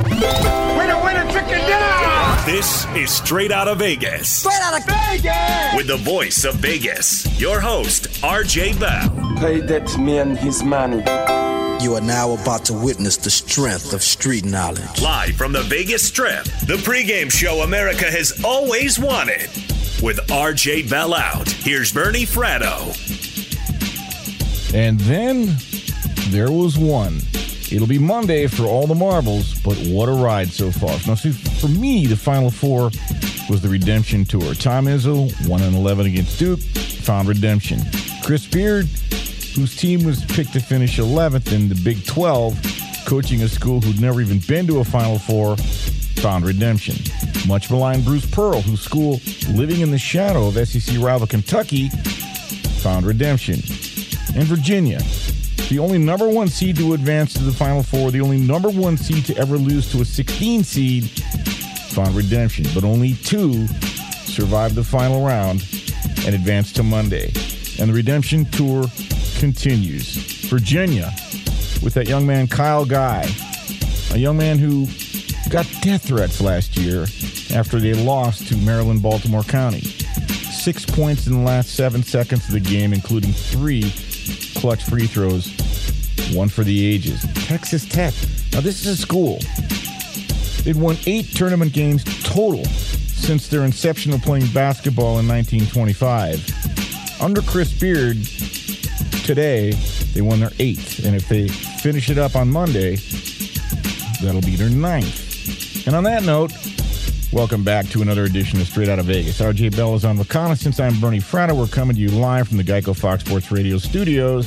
Winner, winner, chicken dinner! This is Straight Out of Vegas. Straight out of Vegas! With the voice of Vegas, your host, RJ Bell. Pay that man his money. You are now about to witness the strength of street knowledge. Live from the Vegas Strip, the pregame show America has always wanted. With RJ Bell out, here's Bernie Fratto. And then there was one. It'll be Monday for all the marbles, but what a ride so far. Now, see, for me, the Final Four was the redemption tour. Tom Izzo, 1 and 11 against Duke, found redemption. Chris Beard, whose team was picked to finish 11th in the Big 12, coaching a school who'd never even been to a Final Four, found redemption. Much maligned Bruce Pearl, whose school, living in the shadow of SEC rival Kentucky, found redemption. And Virginia, the only number one seed to advance to the Final Four, the only number one seed to ever lose to a 16 seed, found redemption. But only two survived the final round and advanced to Monday. And the redemption tour continues. Virginia, with that young man, Kyle Guy, a young man who got death threats last year after they lost to Maryland Baltimore County. Six points in the last seven seconds of the game, including three clutch free throws, one for the ages. Texas Tech. Now, this is a school. They'd won eight tournament games total since their inception of playing basketball in 1925. Under Chris Beard, today, they won their eighth. And if they finish it up on Monday, that'll be their ninth. And on that note, Welcome back to another edition of Straight Out of Vegas. RJ Bell is on reconnaissance. I'm Bernie Fratto. We're coming to you live from the Geico Fox Sports Radio studios,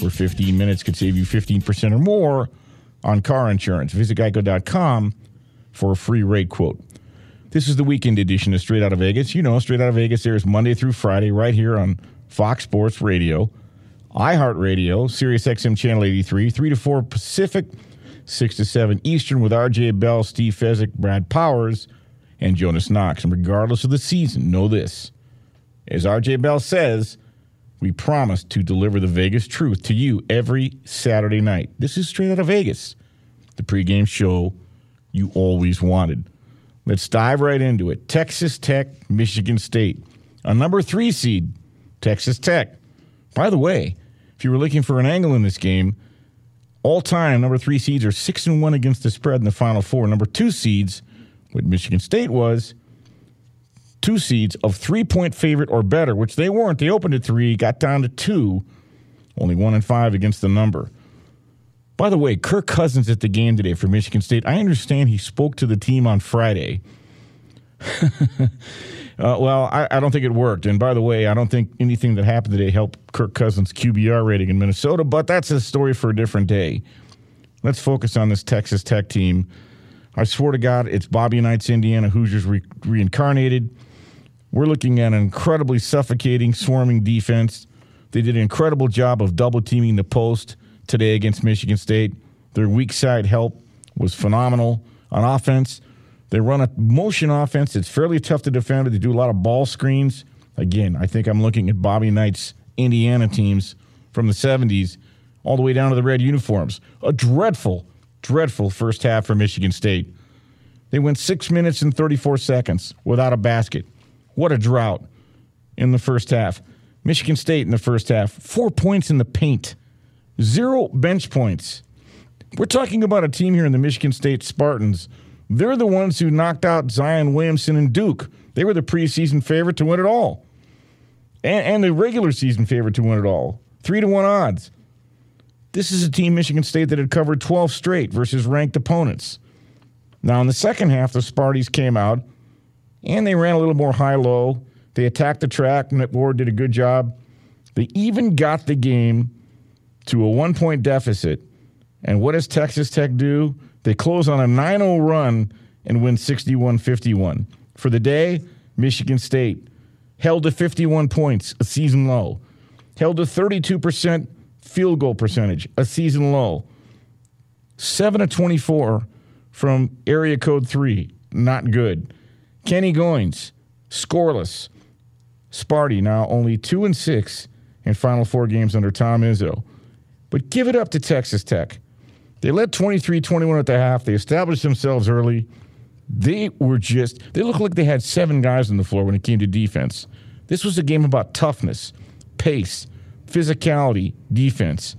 where 15 minutes could save you 15% or more on car insurance. Visit geico.com for a free rate quote. This is the weekend edition of Straight Out of Vegas. You know, Straight Out of Vegas airs Monday through Friday right here on Fox Sports Radio, iHeartRadio, Sirius XM Channel 83, 3 to 4 Pacific, 6 to 7 Eastern with RJ Bell, Steve Fezzik, Brad Powers, and Jonas Knox. And regardless of the season, know this. As RJ Bell says, we promise to deliver the Vegas truth to you every Saturday night. This is straight out of Vegas, the pregame show you always wanted. Let's dive right into it. Texas Tech, Michigan State. A number three seed, Texas Tech. By the way, if you were looking for an angle in this game, all time number three seeds are six and one against the spread in the final four. Number two seeds what Michigan State was two seeds of three point favorite or better, which they weren't. They opened at three, got down to two, only one and five against the number. By the way, Kirk Cousins at the game today for Michigan State. I understand he spoke to the team on Friday. uh, well, I, I, don't think it worked. And by the way, I don't think anything that happened today helped Kirk Cousins' QBR rating in Minnesota, but that's a story for a different day. Let's focus on this Texas Tech team. I swear to God, it's Bobby Knight's Indiana Hoosiers re- reincarnated. We're looking at an incredibly suffocating, swarming defense. They did an incredible job of double teaming the post today against Michigan State. Their weak side help was phenomenal on offense. They run a motion offense. It's fairly tough to defend. They do a lot of ball screens. Again, I think I'm looking at Bobby Knight's Indiana teams from the 70s all the way down to the red uniforms. A dreadful, dreadful first half for Michigan State. They went six minutes and 34 seconds without a basket. What a drought in the first half. Michigan State in the first half, four points in the paint, zero bench points. We're talking about a team here in the Michigan State Spartans. They're the ones who knocked out Zion Williamson and Duke. They were the preseason favorite to win it all, and, and the regular season favorite to win it all. Three to one odds. This is a team, Michigan State, that had covered 12 straight versus ranked opponents. Now, in the second half, the Sparties came out and they ran a little more high low. They attacked the track. Nick Ward did a good job. They even got the game to a one point deficit. And what does Texas Tech do? They close on a 9 0 run and win 61 51. For the day, Michigan State held to 51 points, a season low, held to 32% field goal percentage, a season low, 7 of 24 from area code 3, not good. Kenny Goins, scoreless. Sparty now only 2 and 6 in Final Four games under Tom Izzo. But give it up to Texas Tech. They led 23 21 at the half. They established themselves early. They were just, they looked like they had seven guys on the floor when it came to defense. This was a game about toughness, pace, physicality, defense.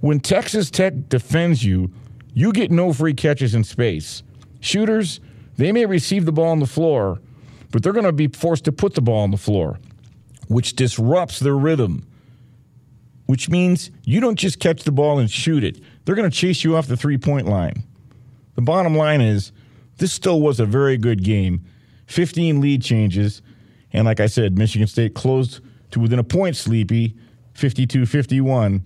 When Texas Tech defends you, you get no free catches in space. Shooters, they may receive the ball on the floor, but they're going to be forced to put the ball on the floor, which disrupts their rhythm, which means you don't just catch the ball and shoot it. They're going to chase you off the three point line. The bottom line is this still was a very good game. 15 lead changes. And like I said, Michigan State closed to within a point sleepy, 52 51,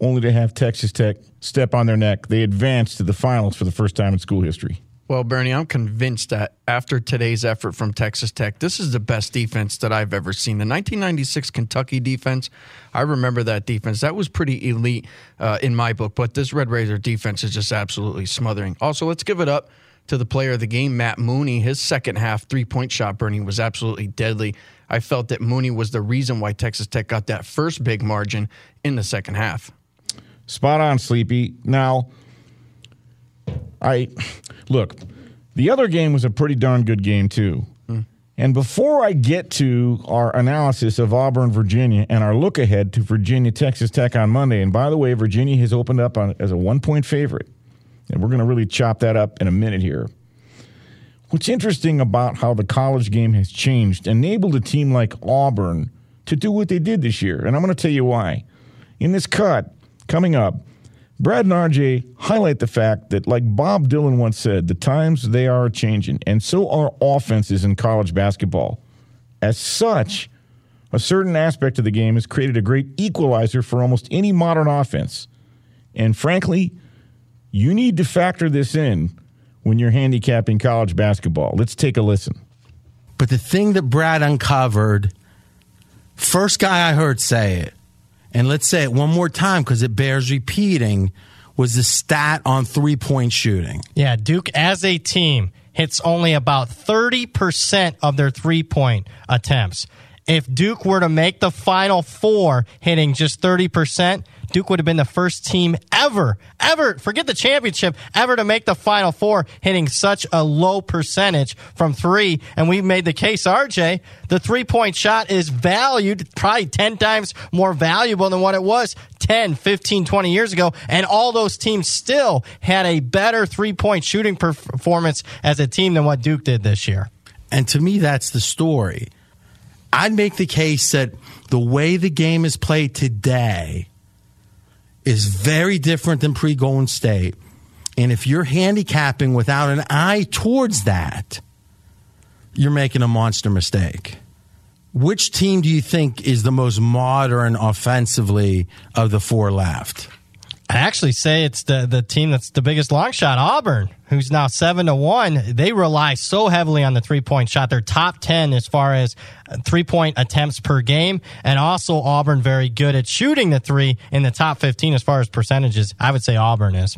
only to have Texas Tech step on their neck. They advanced to the finals for the first time in school history. Well, Bernie, I'm convinced that after today's effort from Texas Tech, this is the best defense that I've ever seen. The 1996 Kentucky defense, I remember that defense. That was pretty elite uh, in my book, but this Red Raider defense is just absolutely smothering. Also, let's give it up to the player of the game, Matt Mooney. His second half three point shot, Bernie, was absolutely deadly. I felt that Mooney was the reason why Texas Tech got that first big margin in the second half. Spot on, Sleepy. Now, I look, the other game was a pretty darn good game, too. Mm. And before I get to our analysis of Auburn, Virginia, and our look ahead to Virginia, Texas Tech on Monday, and by the way, Virginia has opened up on, as a one point favorite. And we're going to really chop that up in a minute here. What's interesting about how the college game has changed enabled a team like Auburn to do what they did this year. And I'm going to tell you why. In this cut, coming up, Brad and RJ highlight the fact that, like Bob Dylan once said, the times they are changing, and so are offenses in college basketball. As such, a certain aspect of the game has created a great equalizer for almost any modern offense. And frankly, you need to factor this in when you're handicapping college basketball. Let's take a listen. But the thing that Brad uncovered, first guy I heard say it, and let's say it one more time because it bears repeating, was the stat on three point shooting. Yeah, Duke as a team hits only about 30% of their three point attempts. If Duke were to make the final four hitting just 30%, Duke would have been the first team ever, ever, forget the championship, ever to make the Final Four, hitting such a low percentage from three. And we made the case, RJ, the three point shot is valued probably 10 times more valuable than what it was 10, 15, 20 years ago. And all those teams still had a better three point shooting performance as a team than what Duke did this year. And to me, that's the story. I'd make the case that the way the game is played today is very different than pre Golden State. And if you're handicapping without an eye towards that, you're making a monster mistake. Which team do you think is the most modern offensively of the four left? I actually say it's the the team that's the biggest long shot, Auburn, who's now seven to one. They rely so heavily on the three point shot. They're top ten as far as uh, three point attempts per game, and also Auburn very good at shooting the three in the top fifteen as far as percentages. I would say Auburn is.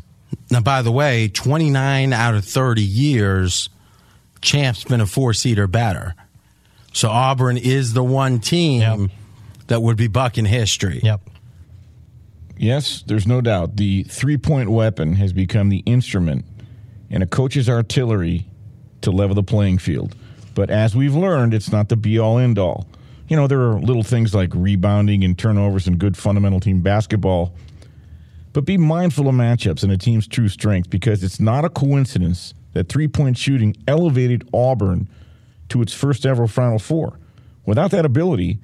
Now, by the way, twenty nine out of thirty years, Champ's been a four seed or better. So Auburn is the one team yep. that would be bucking history. Yep. Yes, there's no doubt. The three point weapon has become the instrument in a coach's artillery to level the playing field. But as we've learned, it's not the be all end all. You know, there are little things like rebounding and turnovers and good fundamental team basketball. But be mindful of matchups and a team's true strength because it's not a coincidence that three point shooting elevated Auburn to its first ever Final Four. Without that ability,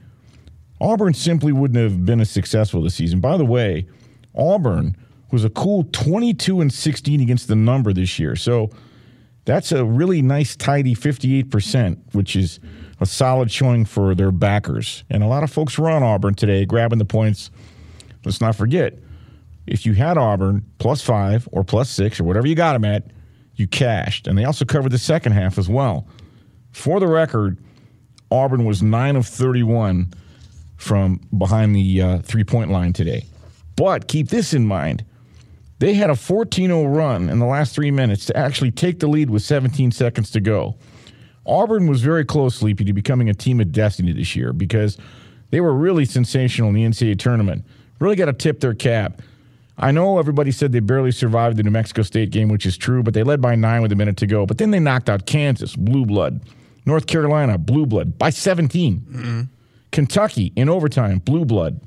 Auburn simply wouldn't have been as successful this season. By the way, Auburn was a cool 22 and 16 against the number this year. So that's a really nice, tidy 58%, which is a solid showing for their backers. And a lot of folks were on Auburn today, grabbing the points. Let's not forget, if you had Auburn plus five or plus six or whatever you got them at, you cashed. And they also covered the second half as well. For the record, Auburn was 9 of 31 from behind the uh, three point line today. But keep this in mind they had a 14 0 run in the last three minutes to actually take the lead with 17 seconds to go. Auburn was very close, Sleepy, to becoming a team of destiny this year because they were really sensational in the NCAA tournament. Really got to tip their cap. I know everybody said they barely survived the New Mexico State game, which is true, but they led by nine with a minute to go. But then they knocked out Kansas, blue blood, North Carolina, blue blood, by 17. Mm-hmm. Kentucky in overtime, blue blood.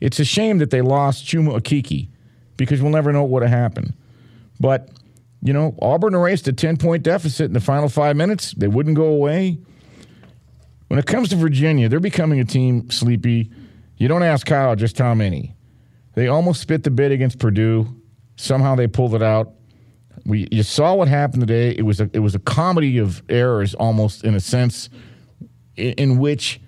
It's a shame that they lost Chuma Okeke because we'll never know what would have happened. But, you know, Auburn erased a 10 point deficit in the final five minutes. They wouldn't go away. When it comes to Virginia, they're becoming a team sleepy. You don't ask Kyle just how many. They almost spit the bid against Purdue. Somehow they pulled it out. We you saw what happened today. It was a it was a comedy of errors almost in a sense in, in which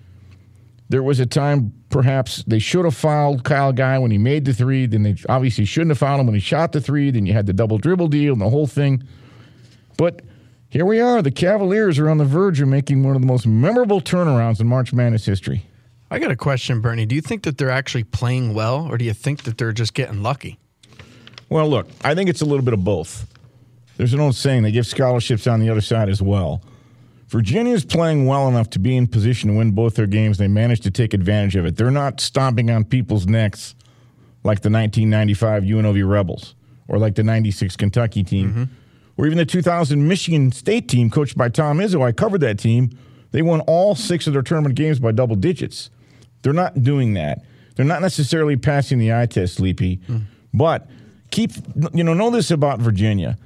there was a time perhaps they should have fouled Kyle Guy when he made the three. Then they obviously shouldn't have fouled him when he shot the three. Then you had the double dribble deal and the whole thing. But here we are. The Cavaliers are on the verge of making one of the most memorable turnarounds in March Madness history. I got a question, Bernie. Do you think that they're actually playing well, or do you think that they're just getting lucky? Well, look, I think it's a little bit of both. There's an old saying they give scholarships on the other side as well. Virginia's playing well enough to be in position to win both their games. They managed to take advantage of it. They're not stomping on people's necks like the 1995 UNLV Rebels or like the 96 Kentucky team mm-hmm. or even the 2000 Michigan State team coached by Tom Izzo. I covered that team. They won all six of their tournament games by double digits. They're not doing that. They're not necessarily passing the eye test, Sleepy. Mm. But keep, you know, know this about Virginia.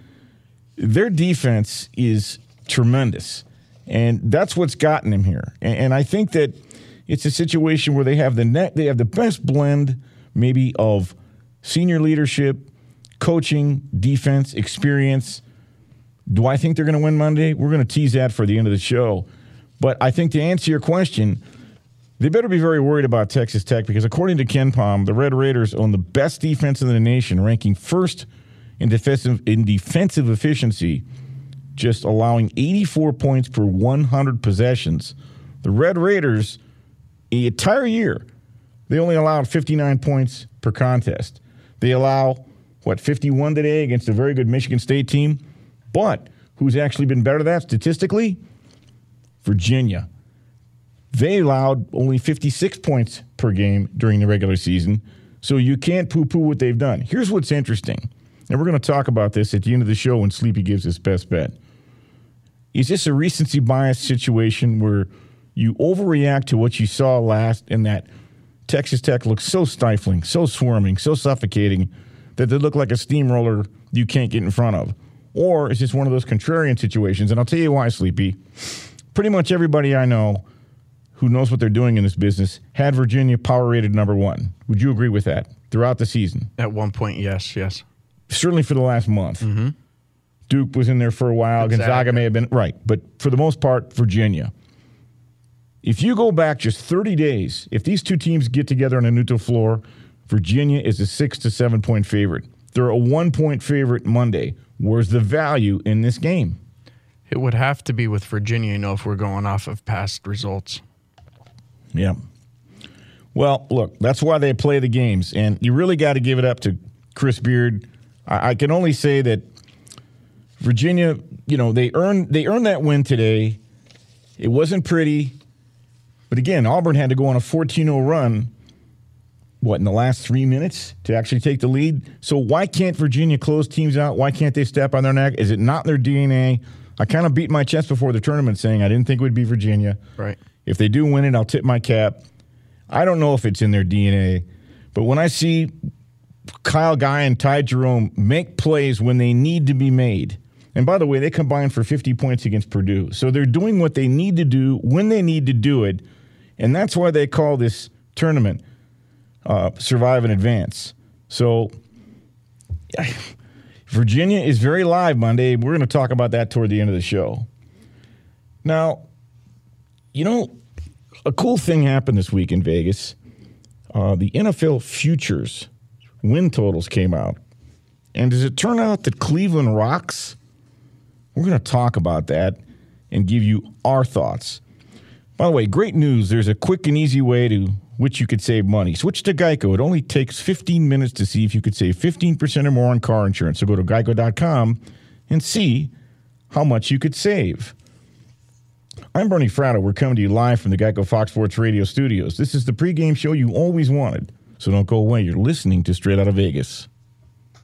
Their defense is tremendous. And that's what's gotten him here. And, and I think that it's a situation where they have the net, they have the best blend, maybe, of senior leadership, coaching, defense, experience. Do I think they're going to win Monday? We're going to tease that for the end of the show. But I think to answer your question, they better be very worried about Texas Tech because according to KenPom, the Red Raiders own the best defense in the nation, ranking first in defensive in defensive efficiency just allowing 84 points per 100 possessions. The Red Raiders, the entire year, they only allowed 59 points per contest. They allow, what, 51 today against a very good Michigan State team. But who's actually been better than that statistically? Virginia. They allowed only 56 points per game during the regular season. So you can't poo poo what they've done. Here's what's interesting. And we're going to talk about this at the end of the show when Sleepy gives his best bet. Is this a recency bias situation where you overreact to what you saw last and that Texas Tech looks so stifling, so swarming, so suffocating that they look like a steamroller you can't get in front of? Or is this one of those contrarian situations? And I'll tell you why, Sleepy. Pretty much everybody I know who knows what they're doing in this business, had Virginia power rated number one. Would you agree with that throughout the season? At one point, yes, yes. Certainly for the last month. Mm-hmm. Duke was in there for a while. Gonzaga. Gonzaga may have been right, but for the most part, Virginia. If you go back just 30 days, if these two teams get together on a neutral floor, Virginia is a six to seven point favorite. They're a one point favorite Monday. Where's the value in this game? It would have to be with Virginia, you know, if we're going off of past results. Yeah. Well, look, that's why they play the games, and you really got to give it up to Chris Beard. I, I can only say that Virginia, you know, they earned they earned that win today. It wasn't pretty, but again, Auburn had to go on a 14-0 run. What in the last three minutes to actually take the lead? So why can't Virginia close teams out? Why can't they step on their neck? Is it not their DNA? I kind of beat my chest before the tournament saying I didn't think it would be Virginia. Right. If they do win it, I'll tip my cap. I don't know if it's in their DNA, but when I see Kyle Guy and Ty Jerome make plays when they need to be made, and by the way, they combined for 50 points against Purdue. So they're doing what they need to do when they need to do it. And that's why they call this tournament uh, Survive and Advance. So Virginia is very live Monday. We're going to talk about that toward the end of the show. Now, you know, a cool thing happened this week in Vegas. Uh, the NFL futures win totals came out. And does it turn out that Cleveland rocks? We're going to talk about that and give you our thoughts. By the way, great news. There's a quick and easy way to which you could save money. Switch to Geico. It only takes 15 minutes to see if you could save 15% or more on car insurance. So go to geico.com and see how much you could save. I'm Bernie Fratto. We're coming to you live from the Geico Fox Sports Radio studios. This is the pregame show you always wanted. So don't go away. You're listening to Straight Out of Vegas.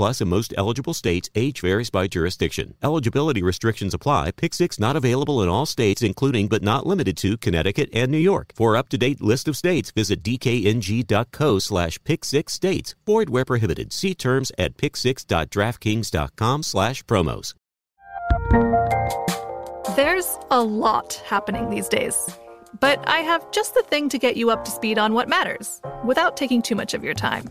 plus in most eligible states. Age varies by jurisdiction. Eligibility restrictions apply. Pick 6 not available in all states, including but not limited to Connecticut and New York. For up to date list of states, visit dkng.co slash pick 6 states. Void where prohibited. See terms at pick6.draftkings.com slash promos. There's a lot happening these days, but I have just the thing to get you up to speed on what matters without taking too much of your time.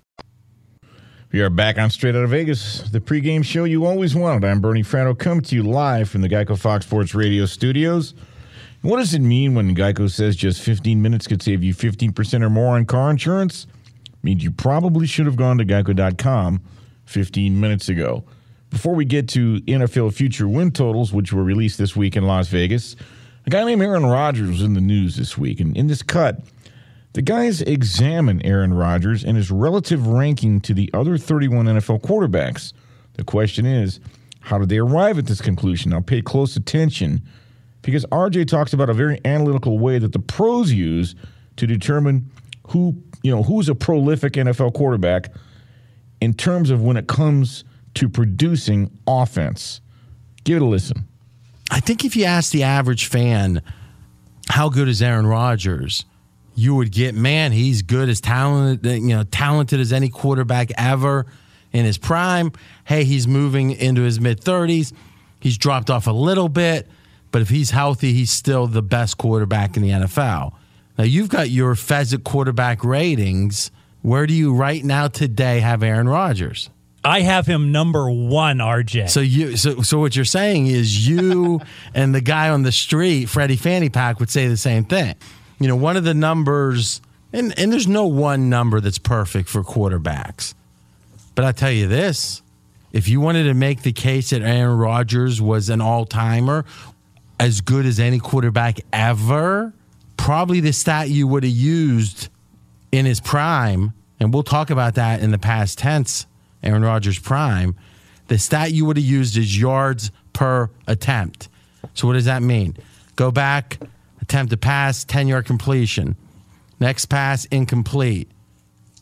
We are back on Straight Out of Vegas, the pregame show you always wanted. I'm Bernie Fratto, coming to you live from the Geico Fox Sports Radio studios. What does it mean when Geico says just 15 minutes could save you 15% or more on car insurance? It means you probably should have gone to geico.com 15 minutes ago. Before we get to NFL future win totals, which were released this week in Las Vegas, a guy named Aaron Rodgers was in the news this week. And in this cut, the guys examine Aaron Rodgers and his relative ranking to the other 31 NFL quarterbacks. The question is, how did they arrive at this conclusion? Now, pay close attention because RJ talks about a very analytical way that the pros use to determine who, you know, who's a prolific NFL quarterback in terms of when it comes to producing offense. Give it a listen. I think if you ask the average fan, how good is Aaron Rodgers? You would get, man, he's good as talented, you know, talented as any quarterback ever in his prime. Hey, he's moving into his mid 30s. He's dropped off a little bit, but if he's healthy, he's still the best quarterback in the NFL. Now, you've got your Fezzik quarterback ratings. Where do you right now today have Aaron Rodgers? I have him number one, RJ. So you, so so what you're saying is you and the guy on the street, Freddie Fanny Pack, would say the same thing you know, one of the numbers, and, and there's no one number that's perfect for quarterbacks. But I tell you this if you wanted to make the case that Aaron Rodgers was an all timer, as good as any quarterback ever, probably the stat you would have used in his prime, and we'll talk about that in the past tense, Aaron Rodgers' prime, the stat you would have used is yards per attempt. So, what does that mean? Go back Attempt to pass, 10 yard completion. Next pass, incomplete.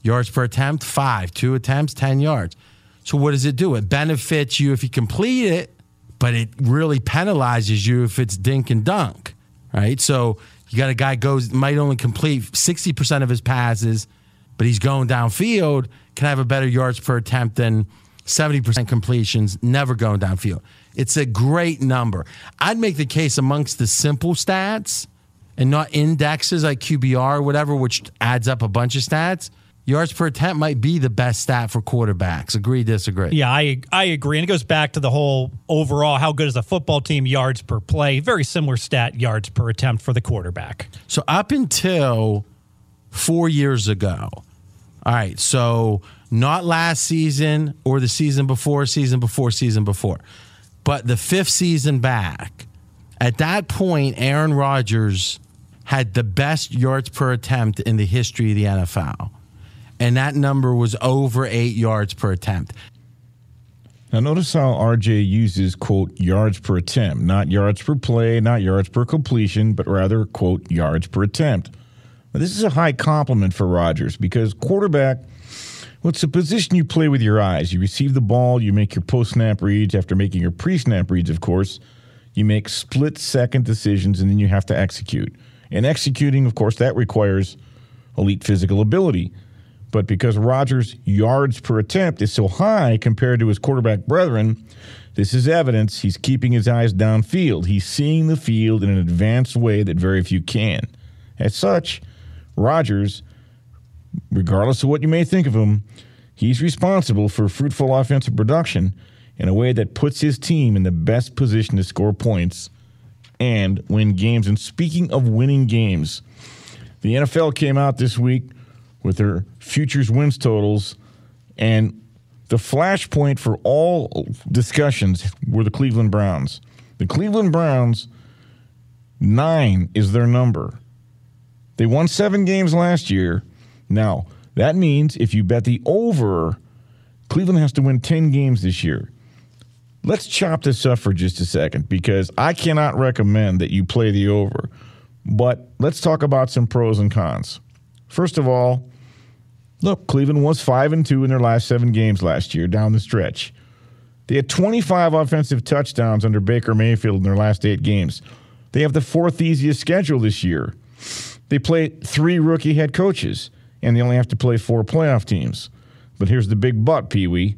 Yards per attempt, five. Two attempts, 10 yards. So what does it do? It benefits you if you complete it, but it really penalizes you if it's dink and dunk, right? So you got a guy goes might only complete 60% of his passes, but he's going downfield, can have a better yards per attempt than 70% completions, never going downfield. It's a great number. I'd make the case amongst the simple stats and not indexes like QBR or whatever, which adds up a bunch of stats. Yards per attempt might be the best stat for quarterbacks. Agree, disagree? Yeah, I I agree. And it goes back to the whole overall how good is a football team yards per play. Very similar stat yards per attempt for the quarterback. So up until four years ago, all right, so not last season or the season before, season before, season before. But the fifth season back, at that point, Aaron Rodgers had the best yards per attempt in the history of the NFL. And that number was over eight yards per attempt. Now, notice how RJ uses, quote, yards per attempt, not yards per play, not yards per completion, but rather, quote, yards per attempt. Now, this is a high compliment for Rodgers because quarterback well, it's a position you play with your eyes. You receive the ball, you make your post snap reads. After making your pre snap reads, of course, you make split second decisions and then you have to execute. And executing, of course, that requires elite physical ability. But because Rodgers' yards per attempt is so high compared to his quarterback brethren, this is evidence he's keeping his eyes downfield. He's seeing the field in an advanced way that very few can. As such, Rodgers regardless of what you may think of him, he's responsible for fruitful offensive production in a way that puts his team in the best position to score points and win games. And speaking of winning games, the NFL came out this week with their futures wins totals, and the flashpoint for all discussions were the Cleveland Browns. The Cleveland Browns, nine is their number. They won seven games last year. Now, that means if you bet the over, Cleveland has to win 10 games this year. Let's chop this up for just a second because I cannot recommend that you play the over. But let's talk about some pros and cons. First of all, Look, Cleveland was 5 and 2 in their last 7 games last year down the stretch. They had 25 offensive touchdowns under Baker Mayfield in their last 8 games. They have the fourth easiest schedule this year. They play 3 rookie head coaches and they only have to play 4 playoff teams. But here's the big but, Pee Wee.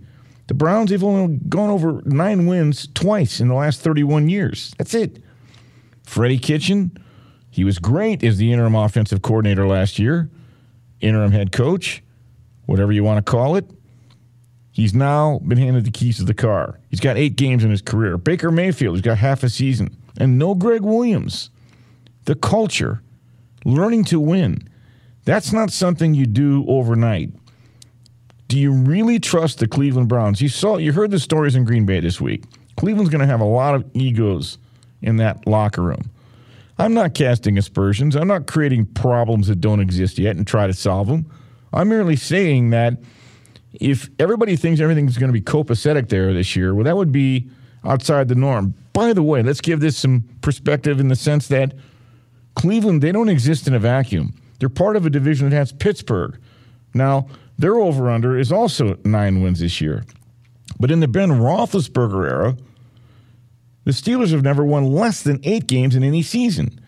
The Browns have only gone over 9 wins twice in the last 31 years. That's it. Freddie Kitchen, he was great as the interim offensive coordinator last year, interim head coach, whatever you want to call it. He's now been handed the keys to the car. He's got eight games in his career. Baker Mayfield, he's got half a season. And no Gregg Williams. The culture, learning to win, that's not something you do overnight. Do you really trust the Cleveland Browns? You saw, you heard the stories in Green Bay this week. Cleveland's going to have a lot of egos in that locker room. I'm not casting aspersions. I'm not creating problems that don't exist yet and try to solve them. I'm merely saying that if everybody thinks everything's going to be copacetic there this year, well, that would be outside the norm. By the way, let's give this some perspective in the sense that Cleveland, they don't exist in a vacuum. They're part of a division that has Pittsburgh. Now, their over under is also nine wins this year. But in the Ben Roethlisberger era, the Steelers have never won less than eight games in any season.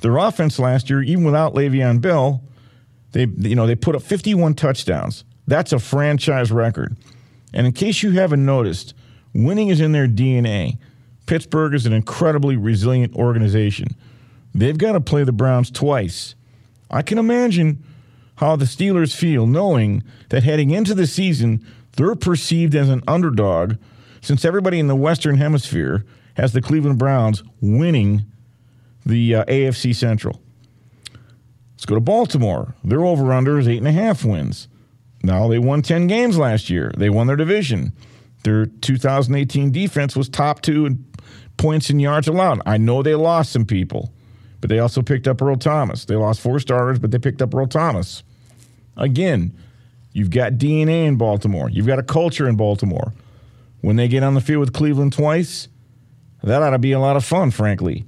Their offense last year, even without Le'Veon Bell, they you know they put up 51 touchdowns. That's a franchise record. And in case you haven't noticed, winning is in their DNA. Pittsburgh is an incredibly resilient organization. They've got to play the Browns twice. I can imagine how the Steelers feel knowing that heading into the season, they're perceived as an underdog since everybody in the Western Hemisphere has the Cleveland Browns winning the uh, AFC Central. Let's go to Baltimore. Their over under is eight and a half wins. Now they won 10 games last year. They won their division. Their 2018 defense was top two in points and yards allowed. I know they lost some people, but they also picked up Earl Thomas. They lost four starters, but they picked up Earl Thomas. Again, you've got DNA in Baltimore. You've got a culture in Baltimore. When they get on the field with Cleveland twice, that ought to be a lot of fun, frankly.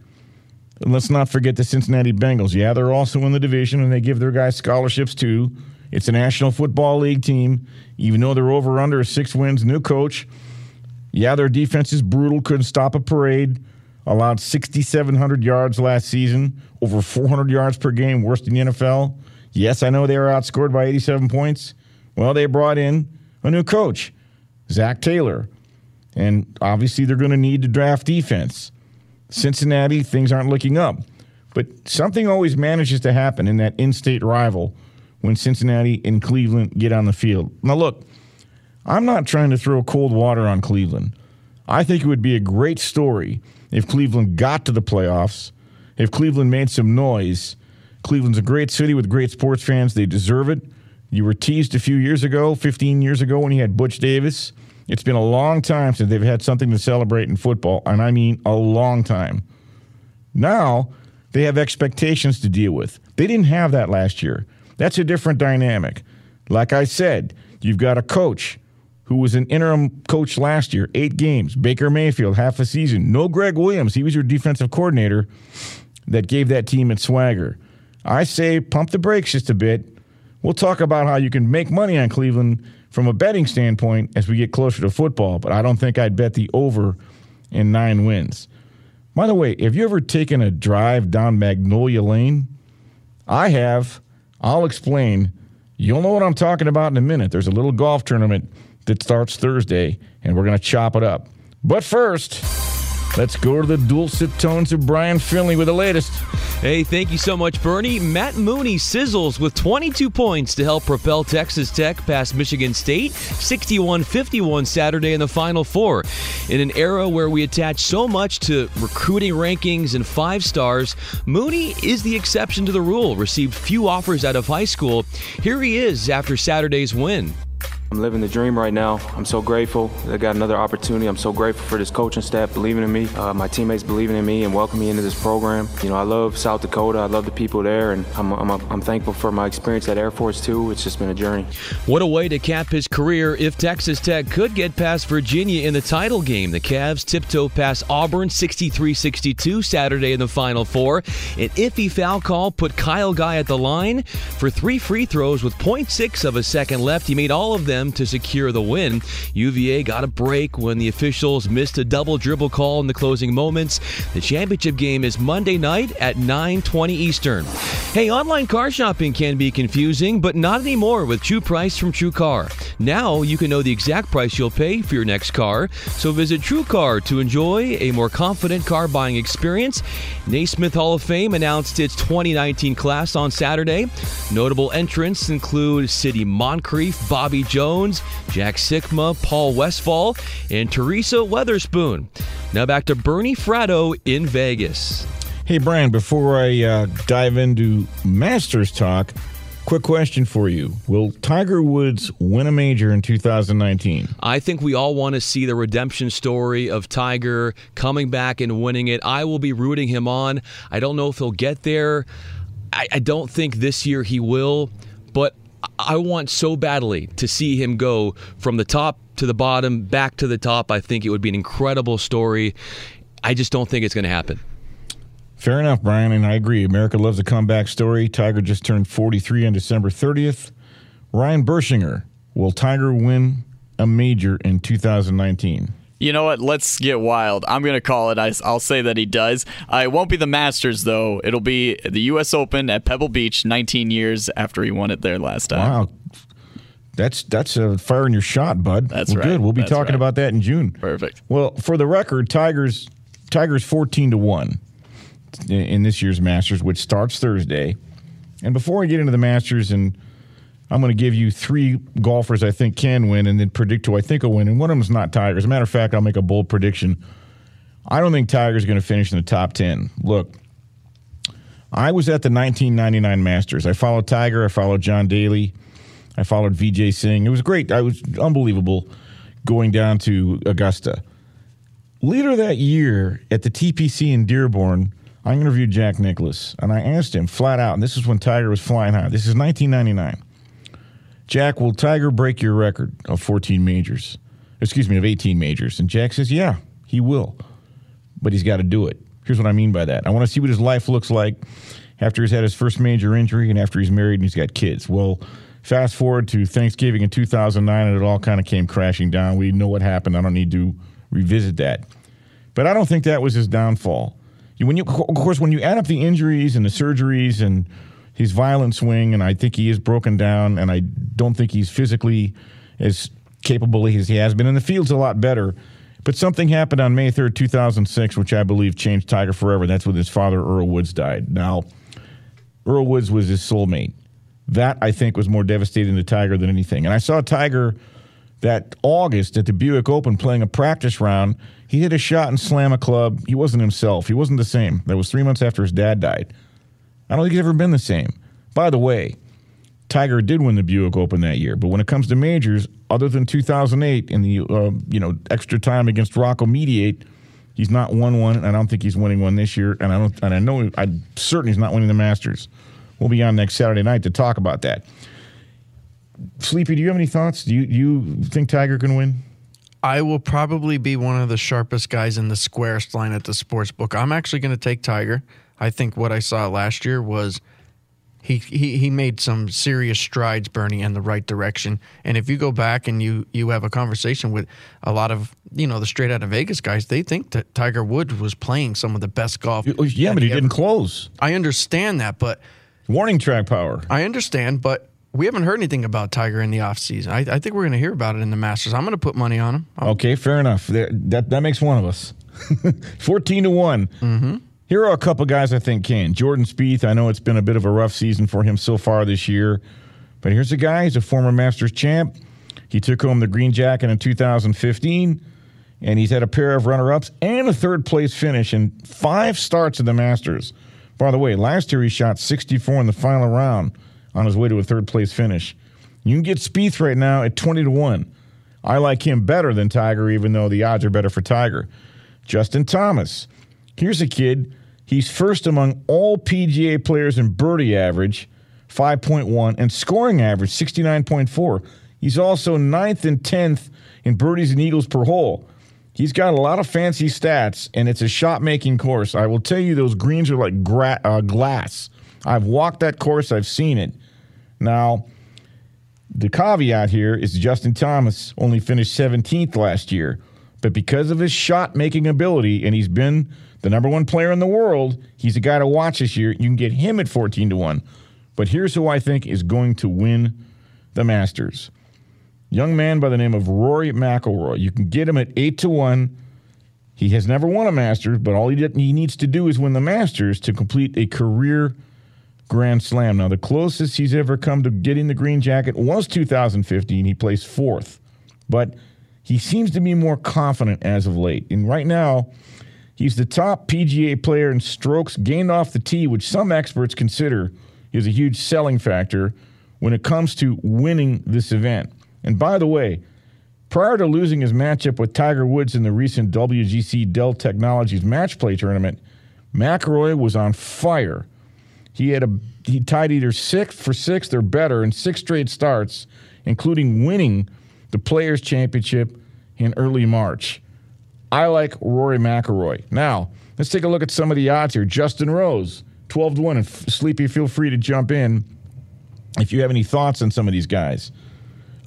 And let's not forget the Cincinnati Bengals. Yeah, they're also in the division and they give their guys scholarships too. It's a National Football League team. Even though they're over under six wins, new coach. Yeah, their defense is brutal, couldn't stop a parade. Allowed 6,700 yards last season, over 400 yards per game, worst in the NFL. Yes, I know they were outscored by 87 points. Well, they brought in a new coach, Zac Taylor. And obviously, they're going to need to draft defense. Cincinnati, things aren't looking up. But something always manages to happen in that in state rival when Cincinnati and Cleveland get on the field. Now, look, I'm not trying to throw cold water on Cleveland. I think it would be a great story if Cleveland got to the playoffs, if Cleveland made some noise. Cleveland's a great city with great sports fans. They deserve it. You were teased a few years ago, 15 years ago, when you had Butch Davis. It's been a long time since they've had something to celebrate in football, and I mean a long time. Now they have expectations to deal with. They didn't have that last year. That's a different dynamic. Like I said, you've got a coach who was an interim coach last year, eight games. Baker Mayfield, half a season. No Gregg Williams. He was your defensive coordinator that gave that team its swagger. I say pump the brakes just a bit. We'll talk about how you can make money on Cleveland from a betting standpoint as we get closer to football, but I don't think I'd bet the over in nine wins. By the way, have you ever taken a drive down Magnolia Lane? I have. I'll explain. You'll know what I'm talking about in a minute. There's a little golf tournament that starts Thursday, and we're going to chop it up. But first, let's go to the dulcet tones of Brian Finley with the latest. Hey, thank you so much, Bernie. Matt Mooney sizzles with 22 points to help propel Texas Tech past Michigan State, 61 51 Saturday in the Final Four. In an era where we attach so much to recruiting rankings and five stars, Mooney is the exception to the rule, received few offers out of high school. Here he is after Saturday's win. I'm living the dream right now. I'm so grateful that I got another opportunity. I'm so grateful for this coaching staff believing in me, uh, my teammates believing in me and welcoming me into this program. You know, I love South Dakota. I love the people there, and I'm, I'm, I'm thankful for my experience at Air Force too. It's just been a journey. What a way to cap his career if Texas Tech could get past Virginia in the title game. The Cavs tiptoe past Auburn 63 62 Saturday in the Final Four. An iffy foul call put Kyle Guy at the line for three free throws with 0.6 of a second left. He made all of them to secure the win. UVA got a break when the officials missed a double dribble call in the closing moments. The championship game is Monday night at 9:20 Eastern. Hey, online car shopping can be confusing, but not anymore with True Price from True Car. Now you can know the exact price you'll pay for your next car. So visit True Car to enjoy a more confident car buying experience. Naismith Hall of Fame announced its 2019 class on Saturday. Notable entrants include Sidney Moncrief, Bobby Jones, Jack Sikma, Paul Westphal, and Teresa Weatherspoon. Now back to Bernie Fratto in Vegas. Hey, Brian, before I uh, dive into Masters talk, quick question for you. Will Tiger Woods win a major in 2019? I think we all want to see the redemption story of Tiger coming back and winning it. I will be rooting him on. I don't know if he'll get there. I, I don't think this year he will, but I want so badly to see him go from the top to the bottom, back to the top. I think it would be an incredible story. I just don't think it's going to happen. Fair enough, Brian, and I agree. America loves a comeback story. Tiger just turned 43 on December 30th. Ryan Bershinger, will Tiger win a major in 2019? You know what? Let's get wild. I'm going to call it. I, will say that he does. Uh, it won't be the Masters, though. It'll be the U.S. Open at Pebble Beach 19 years after he won it there last time. Wow. That's that's a fire in your shot, bud. That's well, right. Good. We'll be that's talking right. about that in June. Perfect. Well, for the record, Tigers Tigers 14 to 1 in this year's Masters, which starts Thursday. And before I get into the Masters and I'm going to give you three golfers I think can win and then predict who I think will win. And one of them is not Tiger. As a matter of fact, I'll make a bold prediction. I don't think Tiger's going to finish in the top 10. Look, I was at the 1999 Masters. I followed Tiger. I followed John Daly. I followed Vijay Singh. It was great. I was unbelievable going down to Augusta. Later that year at the TPC in Dearborn, I interviewed Jack Nicklaus and I asked him flat out, and this is when Tiger was flying high. This is 1999. Jack, will Tiger break your record of 14 majors? Excuse me, of 18 majors. And Jack says, yeah, he will. But he's got to do it. Here's what I mean by that. I want to see what his life looks like after he's had his first major injury and after he's married and he's got kids. Well, fast forward to Thanksgiving in 2009, and it all kind of came crashing down. We know what happened. I don't need to revisit that. But I don't think that was his downfall. When you, of course, when you add up the injuries and the surgeries and his violent swing, and I think he is broken down, and I don't think he's physically as capable as he has been. In the field's a lot better. But something happened on May 3rd, 2006, which I believe changed Tiger forever. That's when his father, Earl Woods, died. Now, Earl Woods was his soulmate. That, I think, was more devastating to Tiger than anything. And I saw Tiger that August at the Buick Open playing a practice round. He hit a shot and slam a club. He wasn't himself. He wasn't the same. That was three months after his dad died. I don't think he's ever been the same. By the way, Tiger did win the Buick Open that year, but when it comes to majors, other than 2008 in the uh, you know extra time against Rocco Mediate, he's not won one, and I don't think he's winning one this year. And I don't, and I know I'm certain he's not winning the Masters. We'll be on next Saturday night to talk about that. Sleepy, do you have any thoughts? Do you you think Tiger can win? I will probably be one of the sharpest guys in the squarest line at the sports book. I'm actually going to take Tiger. I think what I saw last year was he, he he made some serious strides, Bernie, in the right direction. And if you go back and you you have a conversation with a lot of you know the straight out of Vegas guys, they think that Tiger Woods was playing some of the best golf. Yeah, but he, he didn't close. I understand that, but warning track power. I understand, but we haven't heard anything about Tiger in the offseason. I, I think we're going to hear about it in the Masters. I'm going to put money on him. I'll, okay, fair enough. That that makes one of us. Fourteen to one. Mm-hmm. Here are a couple guys I think can. Jordan Spieth. I know it's been a bit of a rough season for him so far this year, but here's a guy. He's a former Masters champ. He took home the green jacket in 2015, and he's had a pair of runner-ups and a third place finish in five starts at the Masters. By the way, last year he shot 64 in the final round on his way to a third place finish. You can get Spieth right now at 20 to 1. I like him better than Tiger, even though the odds are better for Tiger. Justin Thomas. Here's a kid. He's first among all PGA players in birdie average, 5.1, and scoring average, 69.4. He's also ninth and 10th in birdies and eagles per hole. He's got a lot of fancy stats, and it's a shot making course. I will tell you, those greens are like gra- uh, glass. I've walked that course, I've seen it. Now, the caveat here is Justin Thomas only finished 17th last year, but because of his shot making ability, and he's been the number one player in the world, he's a guy to watch this year. You can get him at 14 to 1. But here's who I think is going to win the Masters young man by the name of Rory McIlroy. You can get him at eight to one. He has never won a Masters, but all he, did, he needs to do is win the Masters to complete a career Grand Slam. Now, the closest he's ever come to getting the green jacket was 2015. He placed fourth, but he seems to be more confident as of late. And right now, he's the top PGA player in strokes gained off the tee, which some experts consider is a huge selling factor when it comes to winning this event. And by the way, prior to losing his matchup with Tiger Woods in the recent WGC Dell Technologies match play tournament, McIlroy was on fire. He had a he tied either sixth for sixth or better in six straight starts, including winning the Players Championship in early March. I like Rory McIlroy. Now let's take a look at some of the odds here. Justin Rose, twelve to one, and Sleepy, feel free to jump in if you have any thoughts on some of these guys.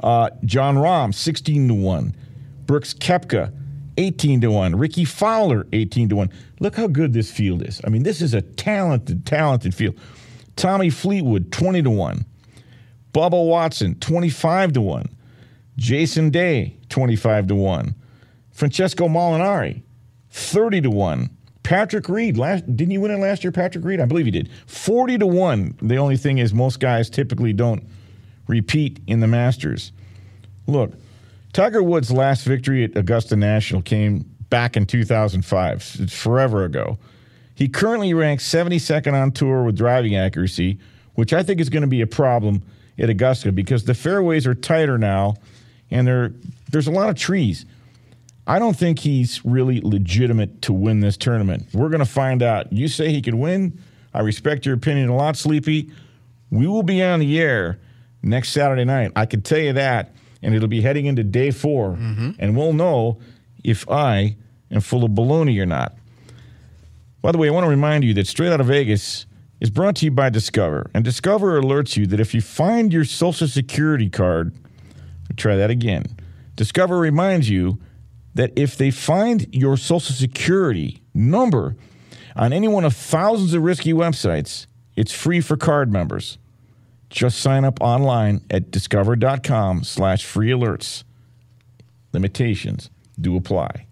Uh, Jon Rahm, 16 to 1. Brooks Koepka, 18 to 1. Rickie Fowler, 18 to 1. Look how good this field is. I mean, this is a talented, talented field. Tommy Fleetwood, 20 to 1. Bubba Watson, 25 to 1. Jason Day, 25 to 1. Francesco Molinari, 30 to 1. Patrick Reed, last didn't you win it last year, Patrick Reed? I believe he did. 40 to 1. The only thing is most guys typically don't repeat in the Masters. Look, Tiger Woods' last victory at Augusta National came back in 2005. It's forever ago. He currently ranks 72nd on tour with driving accuracy, which I think is going to be a problem at Augusta because the fairways are tighter now and there, there's a lot of trees. I don't think he's really legitimate to win this tournament. We're going to find out. You say he could win. I respect your opinion a lot, Sleepy. We will be on the air next Saturday night. I can tell you that. And it'll be heading into day 4 Mm-hmm. And we'll know if I am full of baloney or not. By the way, I want to remind you that Straight Out of Vegas is brought to you by Discover. And Discover alerts you that if you find your Social Security card, try that again. Discover reminds you that if they find your Social Security number on any one of thousands of risky websites, it's free for card members. Just sign up online at discover.com slash free alerts. Limitations do apply.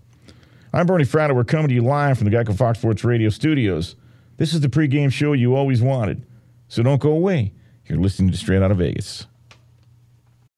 I'm Bernie Fratto. We're coming to you live from the Geico Fox Sports Radio studios. This is the pregame show you always wanted. So don't go away. You're listening to Straight Out of Vegas.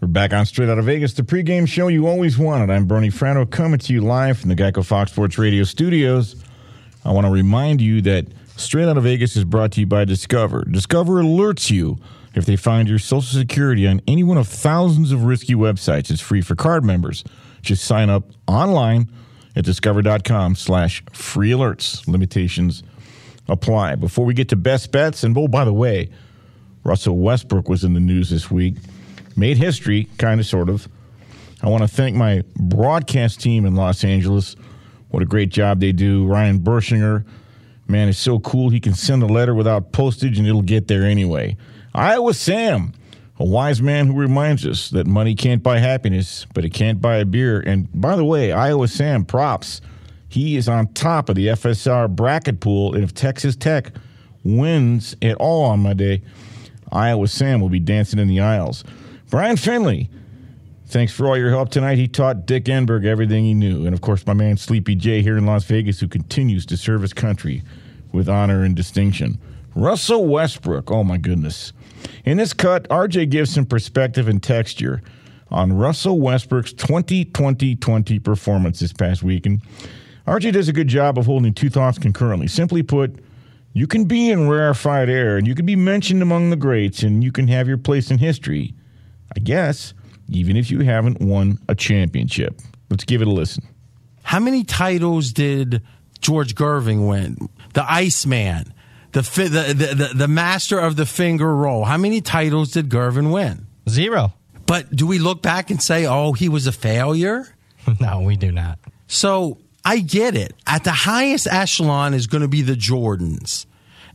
We're back on Straight Out of Vegas, the pregame show you always wanted. I'm Bernie Fratto coming to you live from the Geico Fox Sports Radio studios. I want to remind you that Straight Out of Vegas is brought to you by Discover. Discover alerts you if they find your Social Security on any one of thousands of risky websites. It's free for card members. Just sign up online at discover.com slash free alerts. Limitations apply. Before we get to best bets, and oh, by the way, Russell Westbrook was in the news this week made history, kind of, sort of. I want to thank my broadcast team in Los Angeles. What a great job they do. Ryan Bershinger, man, it's so cool. He can send a letter without postage and it'll get there anyway. Iowa Sam, a wise man who reminds us that money can't buy happiness, but it can't buy a beer. And by the way, Iowa Sam, props. He is on top of the FSR bracket pool. And if Texas Tech wins at all on Monday, Iowa Sam will be dancing in the aisles. Brian Finley, thanks for all your help tonight. He taught Dick Enberg everything he knew. And of course, my man Sleepy J here in Las Vegas, who continues to serve his country with honor and distinction. Russell Westbrook, oh my goodness. In this cut, RJ gives some perspective and texture on Russell Westbrook's 2020 20 performance this past weekend. RJ does a good job of holding two thoughts concurrently. Simply put, you can be in rarefied air and you can be mentioned among the greats and you can have your place in history I guess, even if you haven't won a championship. Let's give it a listen. How many titles did George Gervin win? The Iceman, the, the, the, the, the master of the finger roll. How many titles did Gervin win? Zero. But do we look back and say, oh, he was a failure? no, we do not. So I get it. At the highest echelon is going to be the Jordans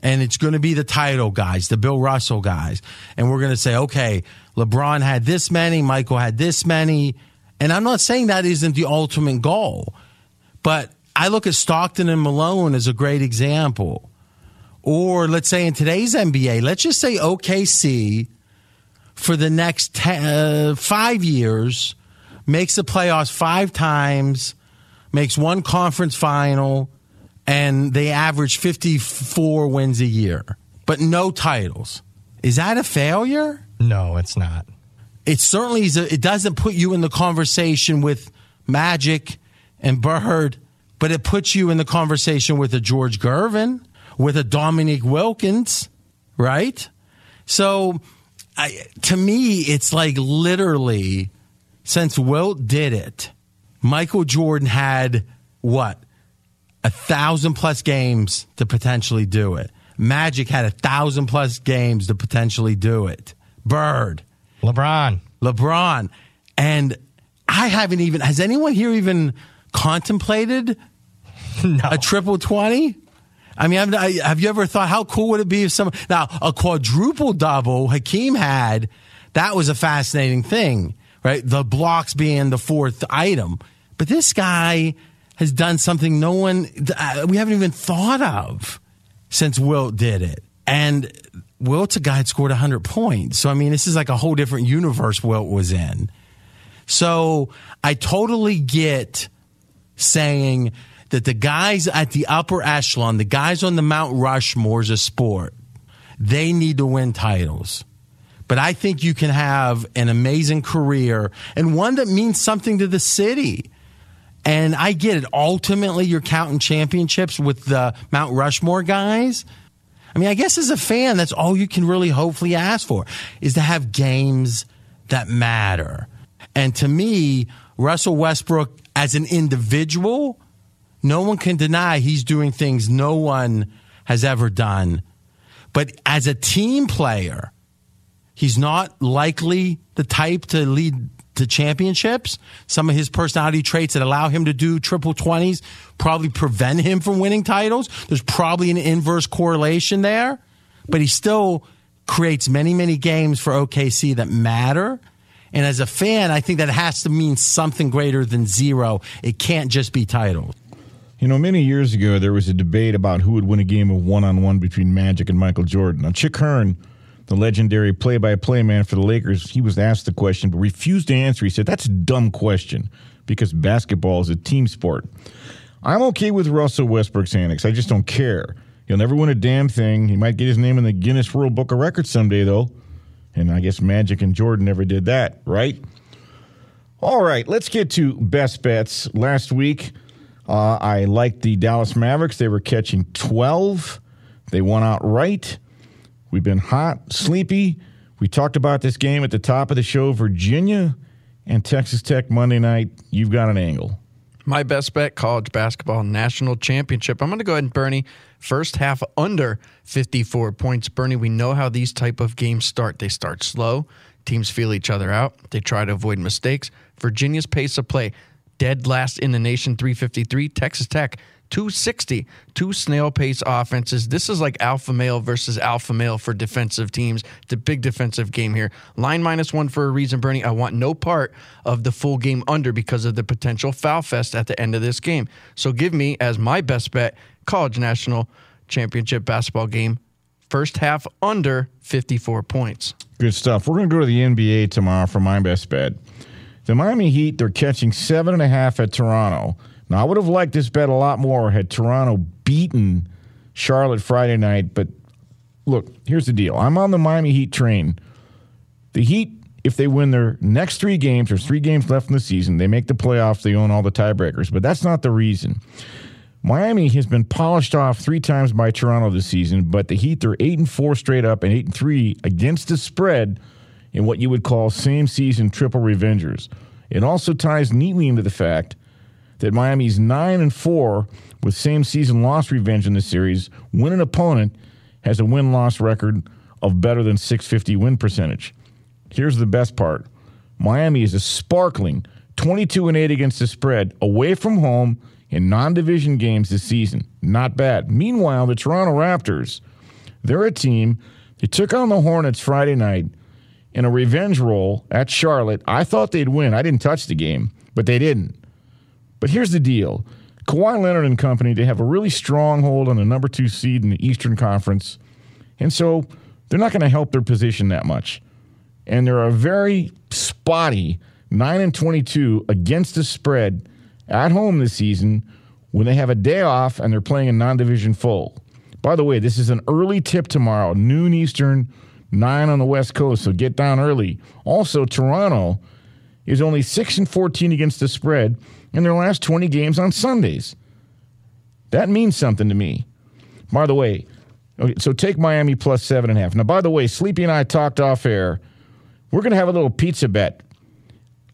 and it's going to be the title guys, the Bill Russell guys. And we're going to say, okay, LeBron had this many, Michael had this many. And I'm not saying that isn't the ultimate goal, but I look at Stockton and Malone as a great example. Or let's say in today's NBA, let's just say OKC for the next ten, uh, five years makes the playoffs five times, makes one conference final, and they average 54 wins a year, but no titles. Is that a failure? No, it's not. It certainly is. A, it doesn't put you in the conversation with Magic and Bird, but it puts you in the conversation with a George Gervin, with a Dominique Wilkins, right? So, I, to me, it's like literally since Wilt did it, Michael Jordan had what a thousand plus games to potentially do it. Magic had a thousand plus games to potentially do it. Bird. LeBron. LeBron. And I haven't even, has anyone here even contemplated no. a triple 20? I mean, I, have you ever thought how cool would it be if some now a quadruple double Hakeem had? That was a fascinating thing, right? The blocks being the fourth item, but this guy has done something no one uh, we haven't even thought of since Wilt did it, and Wilt's a guy that scored hundred points. So I mean, this is like a whole different universe Wilt was in. So I totally get saying that the guys at the upper echelon, the guys on the Mount Rushmore's a sport, they need to win titles. But I think you can have an amazing career and one that means something to the city. And I get it. Ultimately, you're counting championships with the Mount Rushmore guys. I mean, I guess as a fan, that's all you can really hopefully ask for is to have games that matter. And to me, Russell Westbrook as an individual, no one can deny he's doing things no one has ever done. But as a team player, he's not likely the type to lead to championships. Some of his personality traits that allow him to do triple 20s probably prevent him from winning titles. There's probably an inverse correlation there, but he still creates many, many games for OKC that matter. And as a fan, I think that has to mean something greater than zero. It can't just be titles. You know, many years ago, there was a debate about who would win a game of one on one between Magic and Michael Jordan. Now, Chick Hearn, the legendary play by play man for the Lakers, he was asked the question but refused to answer. He said, That's a dumb question because basketball is a team sport. I'm okay with Russell Westbrook's antics. I just don't care. He'll never win a damn thing. He might get his name in the Guinness World Book of Records someday, though. And I guess Magic and Jordan never did that, right? All right, let's get to best bets. Last week, uh, I liked the Dallas Mavericks. They were catching 12. They won outright. We've been hot, sleepy. We talked about this game at the top of the show Virginia and Texas Tech Monday night. You've got an angle. My best bet college basketball national championship. I'm going to go ahead and Bernie first half under 54 points. Bernie, we know how these type of games start. They start slow. Teams feel each other out. They try to avoid mistakes. Virginia's pace of play dead last in the nation 353. Texas Tech 260, two snail pace offenses. This is like alpha male versus alpha male for defensive teams. It's a big defensive game here. Line minus one for a reason, Bernie. I want no part of the full game under because of the potential foul fest at the end of this game. So give me as my best bet college national championship basketball game. First half under 54 points. Good stuff. We're going to go to the NBA tomorrow for my best bet. The Miami Heat, they're catching seven and a half at Toronto. Now, I would have liked this bet a lot more had Toronto beaten Charlotte Friday night. But look, here's the deal I'm on the Miami Heat train. The Heat, if they win their next three games, there's three games left in the season, they make the playoffs, they own all the tiebreakers. But that's not the reason. Miami has been polished off three times by Toronto this season, but the Heat are eight and four straight up and eight and three against the spread in what you would call same season triple revengers. It also ties neatly into the fact that Miami's 9 and 4 with same season loss revenge in the series when an opponent has a win loss record of better than 650 win percentage. Here's the best part Miami is a sparkling 22 and 8 against the spread away from home in non division games this season. Not bad. Meanwhile, the Toronto Raptors, they're a team. They took on the Hornets Friday night in a revenge roll at Charlotte. I thought they'd win. I didn't touch the game, but they didn't. But here's the deal Kawhi Leonard and company, they have a really strong hold on the number two seed in the Eastern Conference. And so they're not going to help their position that much. And they're a very spotty 9 and 22 against the spread at home this season when they have a day off and they're playing a non division full. By the way, this is an early tip tomorrow, noon Eastern, 9 on the West Coast, so get down early. Also, Toronto is only 6 and 14 against the spread in their last 20 games on Sundays. That means something to me. By the way, okay, so take Miami plus seven and a half. Now, by the way, Sleepy and I talked off air. We're going to have a little pizza bet.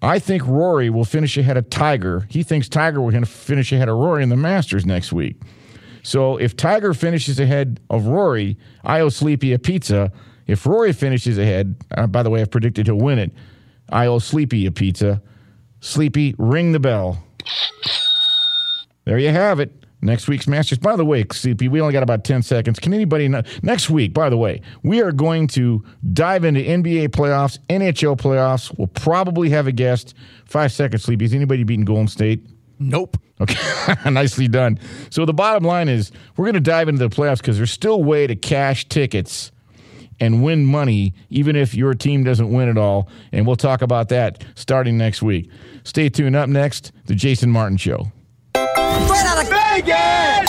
I think Rory will finish ahead of Tiger. He thinks Tiger will finish ahead of Rory in the Masters next week. So if Tiger finishes ahead of Rory, I owe Sleepy a pizza. If Rory finishes ahead, uh, by the way, I've predicted he'll win it. I owe Sleepy a pizza. Sleepy, ring the bell. There you have it. Next week's Masters. By the way, Sleepy, we only got about 10 seconds. Can anybody know? Next week, by the way, we are going to dive into NBA playoffs, NHL playoffs. We'll probably have a guest. Five seconds, Sleepy. Is anybody beating Golden State? Nope. Okay, nicely done. So the bottom line is we're going to dive into the playoffs because there's still a way to cash tickets and win money, even if your team doesn't win it all. And we'll talk about that starting next week. Stay tuned. Up next, the Jason Martin Show. Straight out of Vegas!